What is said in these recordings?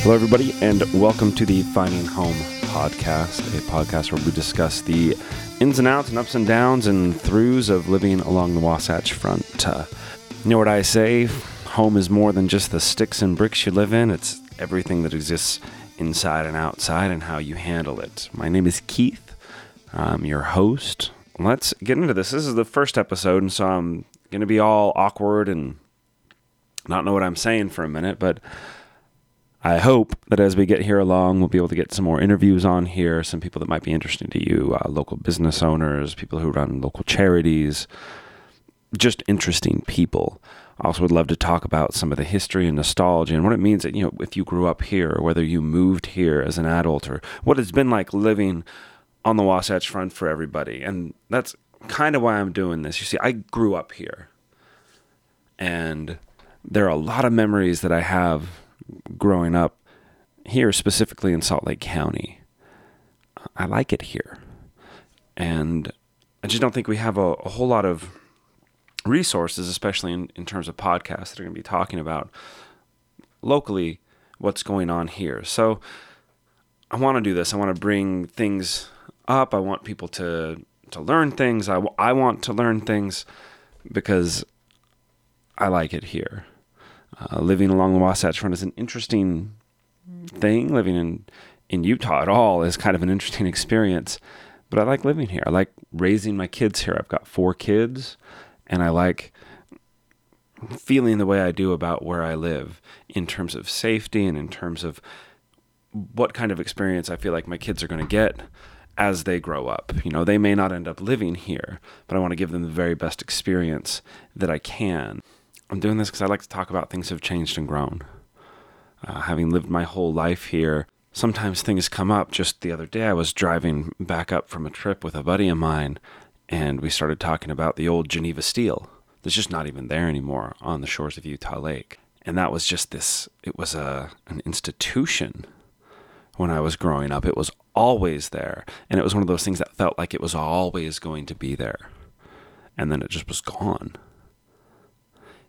Hello, everybody, and welcome to the Finding Home podcast, a podcast where we discuss the ins and outs and ups and downs and throughs of living along the Wasatch Front. Uh, you know what I say? Home is more than just the sticks and bricks you live in, it's everything that exists inside and outside and how you handle it. My name is Keith, I'm your host. Let's get into this. This is the first episode, and so I'm going to be all awkward and not know what I'm saying for a minute, but I hope that as we get here along, we'll be able to get some more interviews on here, some people that might be interesting to you, uh, local business owners, people who run local charities, just interesting people. I also would love to talk about some of the history and nostalgia and what it means that, you know, if you grew up here or whether you moved here as an adult or what it's been like living on the Wasatch Front for everybody. And that's kind of why I'm doing this. You see, I grew up here and there are a lot of memories that I have growing up here, specifically in Salt Lake County. I like it here. And I just don't think we have a, a whole lot of resources, especially in, in terms of podcasts that are going to be talking about locally what's going on here. So I want to do this. I want to bring things up. I want people to to learn things. I, I want to learn things because I like it here. Uh, living along the Wasatch Front is an interesting thing. Living in in Utah at all is kind of an interesting experience. But I like living here. I like raising my kids here. I've got four kids, and I like feeling the way I do about where I live in terms of safety and in terms of what kind of experience I feel like my kids are going to get as they grow up. You know, they may not end up living here, but I want to give them the very best experience that I can. I'm doing this because I like to talk about things have changed and grown. Uh, having lived my whole life here, sometimes things come up. Just the other day, I was driving back up from a trip with a buddy of mine, and we started talking about the old Geneva Steel that's just not even there anymore on the shores of Utah Lake. And that was just this, it was a, an institution when I was growing up. It was always there. And it was one of those things that felt like it was always going to be there. And then it just was gone.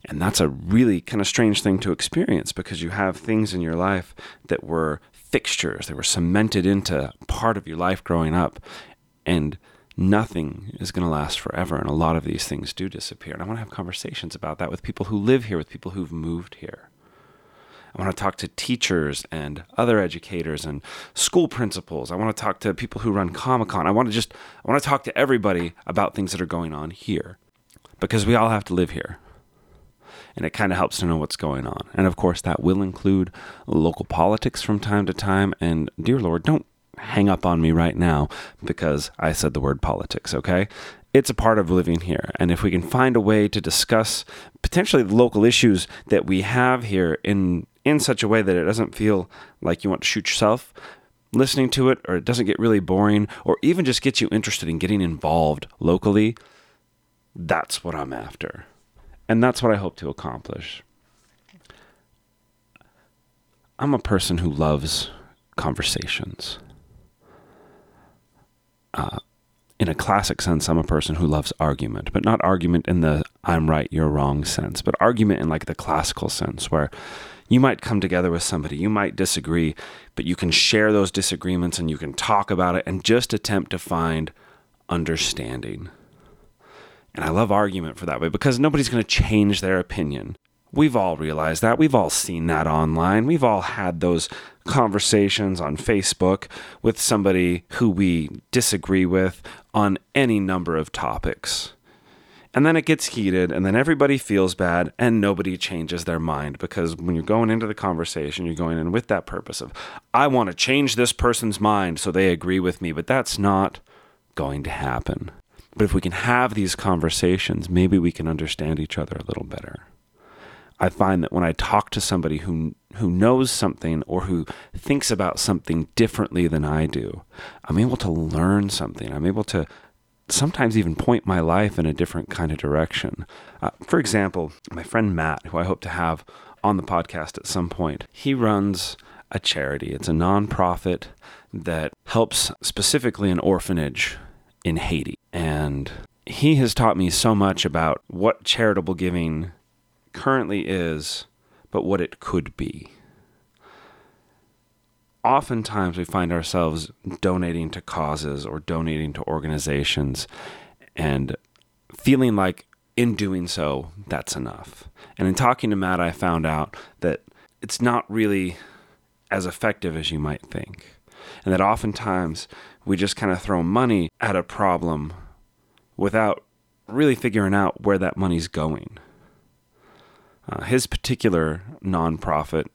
And that's a really kind of strange thing to experience because you have things in your life that were fixtures, they were cemented into part of your life growing up. And nothing is going to last forever. And a lot of these things do disappear. And I want to have conversations about that with people who live here, with people who've moved here. I want to talk to teachers and other educators and school principals. I want to talk to people who run Comic Con. I want to just I want to talk to everybody about things that are going on here because we all have to live here and it kind of helps to know what's going on. And of course, that will include local politics from time to time. And dear Lord, don't hang up on me right now because I said the word politics, okay? It's a part of living here. And if we can find a way to discuss potentially the local issues that we have here in in such a way that it doesn't feel like you want to shoot yourself listening to it or it doesn't get really boring or even just gets you interested in getting involved locally, that's what I'm after. And that's what I hope to accomplish. I'm a person who loves conversations. Uh, in a classic sense, I'm a person who loves argument, but not argument in the I'm right, you're wrong sense, but argument in like the classical sense where you might come together with somebody, you might disagree, but you can share those disagreements and you can talk about it and just attempt to find understanding. And I love argument for that way because nobody's going to change their opinion. We've all realized that. We've all seen that online. We've all had those conversations on Facebook with somebody who we disagree with on any number of topics. And then it gets heated, and then everybody feels bad, and nobody changes their mind because when you're going into the conversation, you're going in with that purpose of, I want to change this person's mind so they agree with me, but that's not going to happen. But if we can have these conversations, maybe we can understand each other a little better. I find that when I talk to somebody who who knows something or who thinks about something differently than I do, I'm able to learn something. I'm able to sometimes even point my life in a different kind of direction. Uh, for example, my friend Matt, who I hope to have on the podcast at some point, he runs a charity. It's a nonprofit that helps specifically an orphanage in Haiti. And he has taught me so much about what charitable giving currently is, but what it could be. Oftentimes, we find ourselves donating to causes or donating to organizations and feeling like in doing so, that's enough. And in talking to Matt, I found out that it's not really as effective as you might think. And that oftentimes we just kind of throw money at a problem without really figuring out where that money's going. Uh, his particular nonprofit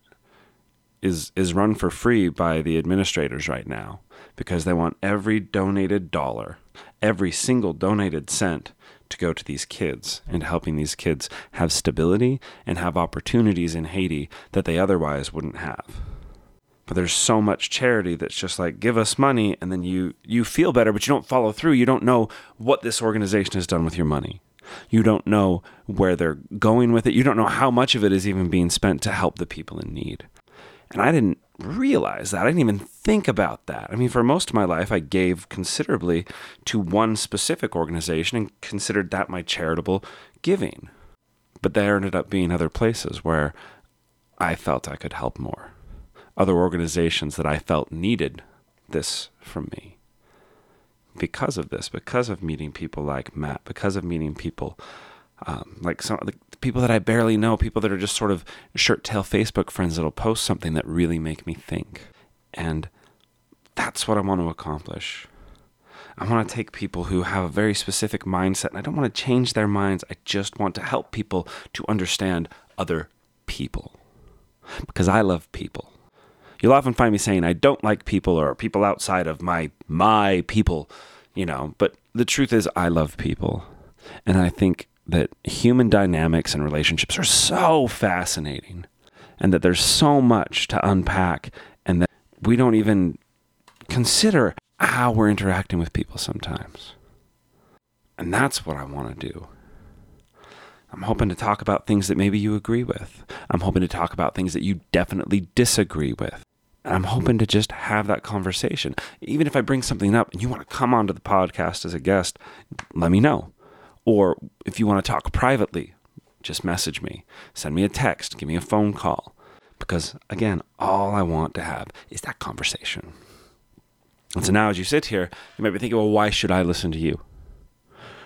is is run for free by the administrators right now because they want every donated dollar, every single donated cent to go to these kids and helping these kids have stability and have opportunities in Haiti that they otherwise wouldn't have. But there's so much charity that's just like give us money and then you you feel better but you don't follow through. You don't know what this organization has done with your money. You don't know where they're going with it. You don't know how much of it is even being spent to help the people in need. And I didn't realize that. I didn't even think about that. I mean, for most of my life, I gave considerably to one specific organization and considered that my charitable giving. But there ended up being other places where I felt I could help more, other organizations that I felt needed this from me. Because of this, because of meeting people like Matt, because of meeting people um, like some the people that I barely know, people that are just sort of shirt tail Facebook friends that'll post something that really make me think. And that's what I want to accomplish. I want to take people who have a very specific mindset and I don't want to change their minds. I just want to help people to understand other people. Because I love people. You'll often find me saying I don't like people or people outside of my my people, you know, but the truth is I love people. And I think that human dynamics and relationships are so fascinating and that there's so much to unpack and that we don't even consider how we're interacting with people sometimes. And that's what I want to do. I'm hoping to talk about things that maybe you agree with. I'm hoping to talk about things that you definitely disagree with. And I'm hoping to just have that conversation. Even if I bring something up and you want to come onto the podcast as a guest, let me know. Or if you want to talk privately, just message me, send me a text, give me a phone call. Because again, all I want to have is that conversation. And so now, as you sit here, you might be thinking, well, why should I listen to you?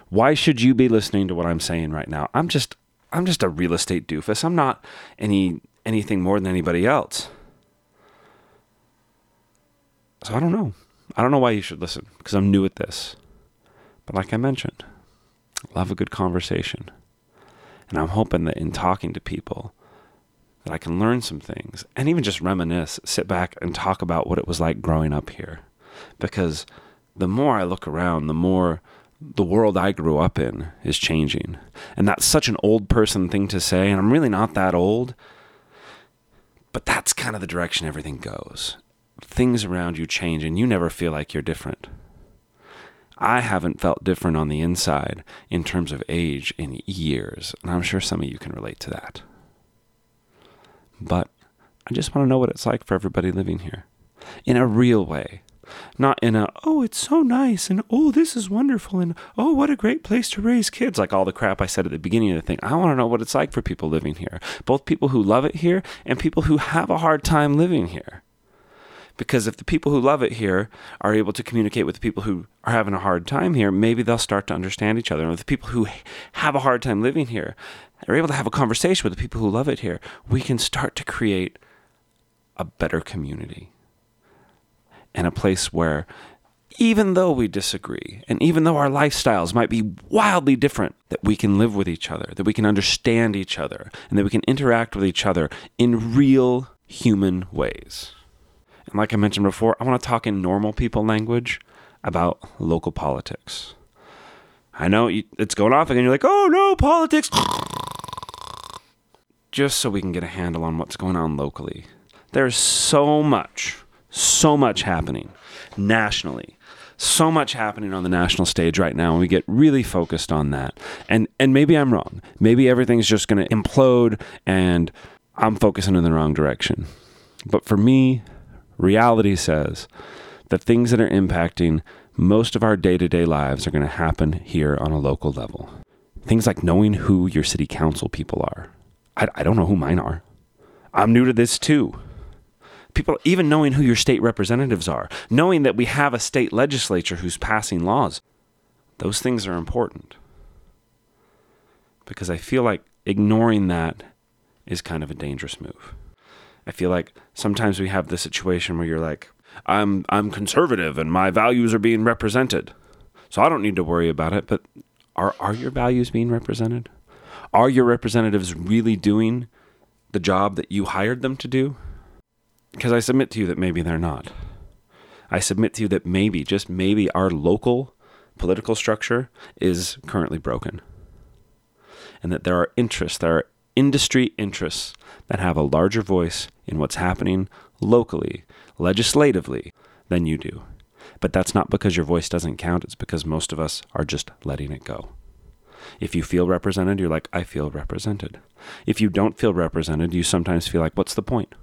Why should you be listening to what I'm saying right now? I'm just, I'm just a real estate doofus. I'm not any anything more than anybody else. So I don't know. I don't know why you should listen because I'm new at this. But like I mentioned, love a good conversation. And I'm hoping that in talking to people, that I can learn some things and even just reminisce, sit back and talk about what it was like growing up here. Because the more I look around, the more the world I grew up in is changing. And that's such an old person thing to say, and I'm really not that old. But that's kind of the direction everything goes. Things around you change, and you never feel like you're different. I haven't felt different on the inside in terms of age in years, and I'm sure some of you can relate to that. But I just want to know what it's like for everybody living here in a real way. Not in a, oh, it's so nice, and oh, this is wonderful, and oh, what a great place to raise kids, like all the crap I said at the beginning of the thing. I want to know what it's like for people living here, both people who love it here and people who have a hard time living here. Because if the people who love it here are able to communicate with the people who are having a hard time here, maybe they'll start to understand each other. And if the people who have a hard time living here are able to have a conversation with the people who love it here, we can start to create a better community and a place where even though we disagree and even though our lifestyles might be wildly different, that we can live with each other, that we can understand each other, and that we can interact with each other in real human ways. And like I mentioned before, I want to talk in normal people language about local politics. I know it's going off again. You're like, oh no, politics. Just so we can get a handle on what's going on locally. There's so much, so much happening nationally. So much happening on the national stage right now, and we get really focused on that. And and maybe I'm wrong. Maybe everything's just going to implode, and I'm focusing in the wrong direction. But for me, reality says that things that are impacting most of our day to day lives are going to happen here on a local level. Things like knowing who your city council people are. I, I don't know who mine are. I'm new to this too. People, even knowing who your state representatives are, knowing that we have a state legislature who's passing laws, those things are important. Because I feel like ignoring that is kind of a dangerous move. I feel like sometimes we have the situation where you're like, I'm I'm conservative and my values are being represented. So I don't need to worry about it, but are are your values being represented? Are your representatives really doing the job that you hired them to do? Because I submit to you that maybe they're not. I submit to you that maybe, just maybe, our local political structure is currently broken. And that there are interests, there are industry interests that have a larger voice in what's happening locally, legislatively, than you do. But that's not because your voice doesn't count, it's because most of us are just letting it go. If you feel represented, you're like, I feel represented. If you don't feel represented, you sometimes feel like, what's the point?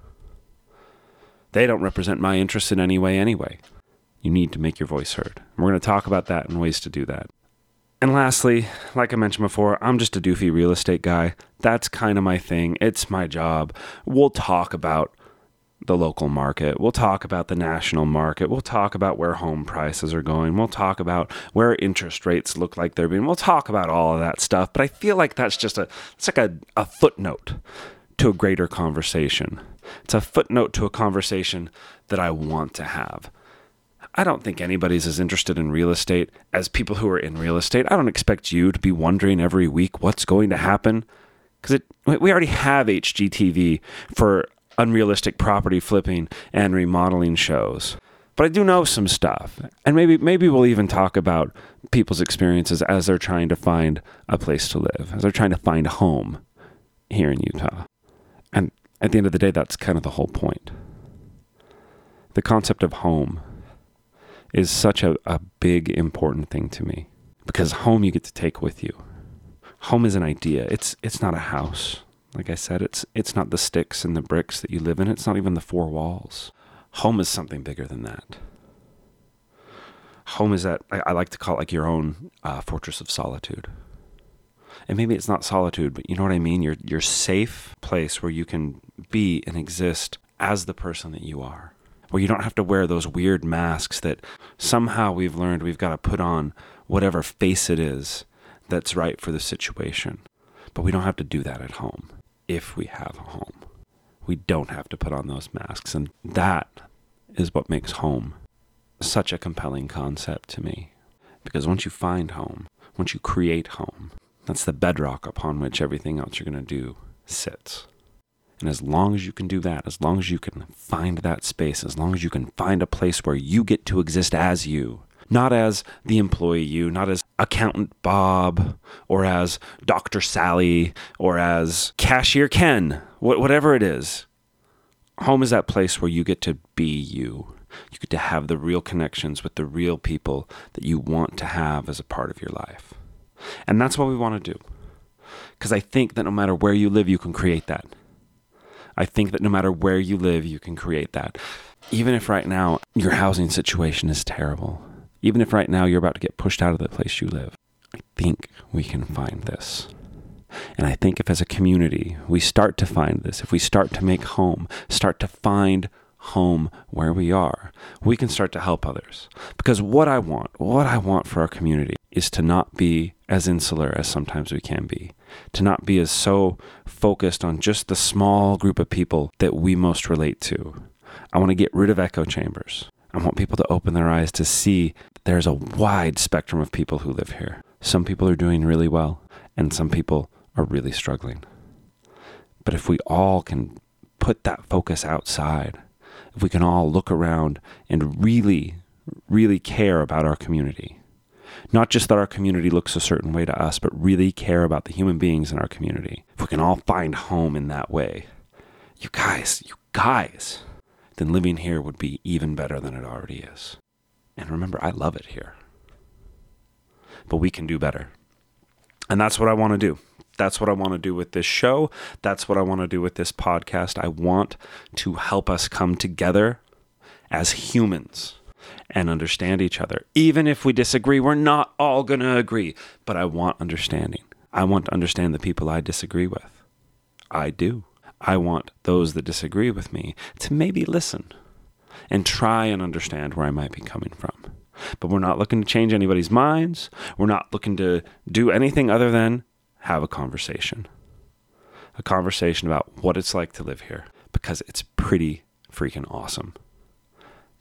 They don't represent my interests in any way anyway. You need to make your voice heard. And We're going to talk about that and ways to do that. And lastly, like I mentioned before, I'm just a doofy real estate guy. That's kind of my thing. It's my job. We'll talk about the local market. We'll talk about the national market. We'll talk about where home prices are going. We'll talk about where interest rates look like they're being. We'll talk about all of that stuff. But I feel like that's just a it's like a, a footnote to a greater conversation. It's a footnote to a conversation that I want to have. I don't think anybody's as interested in real estate as people who are in real estate. I don't expect you to be wondering every week what's going to happen because we already have HGTV for unrealistic property flipping and remodeling shows. But I do know some stuff, and maybe maybe we'll even talk about people's experiences as they're trying to find a place to live, as they're trying to find a home here in Utah. And at the end of the day, that's kind of the whole point. The concept of home is such a, a big, important thing to me because home you get to take with you. Home is an idea. It's it's not a house. Like I said, it's it's not the sticks and the bricks that you live in. It's not even the four walls. Home is something bigger than that. Home is that I, I like to call it like your own uh, fortress of solitude. And maybe it's not solitude, but you know what I mean. Your your safe place where you can be and exist as the person that you are. Where you don't have to wear those weird masks that somehow we've learned we've got to put on whatever face it is that's right for the situation. But we don't have to do that at home if we have a home. We don't have to put on those masks. And that is what makes home such a compelling concept to me. Because once you find home, once you create home, that's the bedrock upon which everything else you're going to do sits. And as long as you can do that, as long as you can find that space, as long as you can find a place where you get to exist as you, not as the employee you, not as accountant Bob or as Dr. Sally or as cashier Ken, whatever it is. Home is that place where you get to be you. You get to have the real connections with the real people that you want to have as a part of your life. And that's what we want to do. Because I think that no matter where you live, you can create that. I think that no matter where you live, you can create that. Even if right now your housing situation is terrible, even if right now you're about to get pushed out of the place you live, I think we can find this. And I think if as a community we start to find this, if we start to make home, start to find home where we are, we can start to help others. Because what I want, what I want for our community is to not be as insular as sometimes we can be, to not be as so focused on just the small group of people that we most relate to. I want to get rid of echo chambers. I want people to open their eyes to see there's a wide spectrum of people who live here. Some people are doing really well, and some people are really struggling. But if we all can put that focus outside, if we can all look around and really, really care about our community, not just that our community looks a certain way to us, but really care about the human beings in our community, if we can all find home in that way, you guys, you guys, then living here would be even better than it already is. And remember, I love it here. But we can do better. And that's what I want to do. That's what I want to do with this show. That's what I want to do with this podcast. I want to help us come together as humans. And understand each other. Even if we disagree, we're not all going to agree, but I want understanding. I want to understand the people I disagree with. I do. I want those that disagree with me to maybe listen and try and understand where I might be coming from. But we're not looking to change anybody's minds. We're not looking to do anything other than have a conversation. A conversation about what it's like to live here because it's pretty freaking awesome.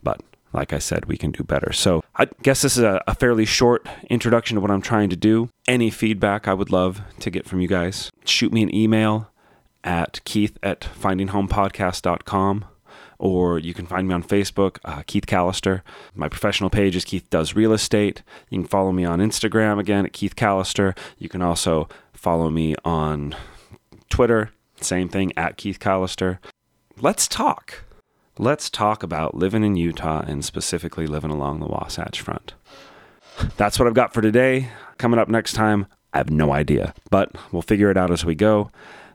But like I said, we can do better. So I guess this is a, a, fairly short introduction to what I'm trying to do. Any feedback I would love to get from you guys, shoot me an email at keith at findinghomepodcast.com or you can find me on Facebook, uh, Keith Callister. My professional page is Keith Does Real Estate. You can follow me on Instagram again at Keith Callister. You can also follow me on Twitter, same thing at Keith Callister. Let's talk. Let's talk about living in Utah and specifically living along the Wasatch Front. That's what I've got for today. Coming up next time, I have no idea, but we'll figure it out as we go.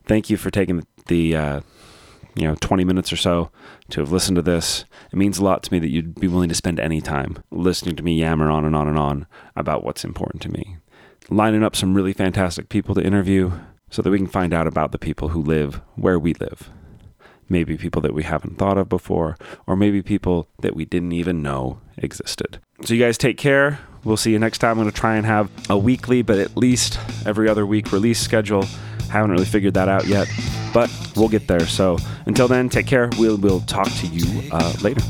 Thank you for taking the uh, you know 20 minutes or so to have listened to this. It means a lot to me that you'd be willing to spend any time listening to me yammer on and on and on about what's important to me. Lining up some really fantastic people to interview so that we can find out about the people who live where we live maybe people that we haven't thought of before, or maybe people that we didn't even know existed. So, you guys take care. We'll see you next time. I'm going to try and have a weekly, but at least every other week release schedule. Haven't really figured that out yet, but we'll get there. So, until then, take care. We'll, we'll talk to you uh, later.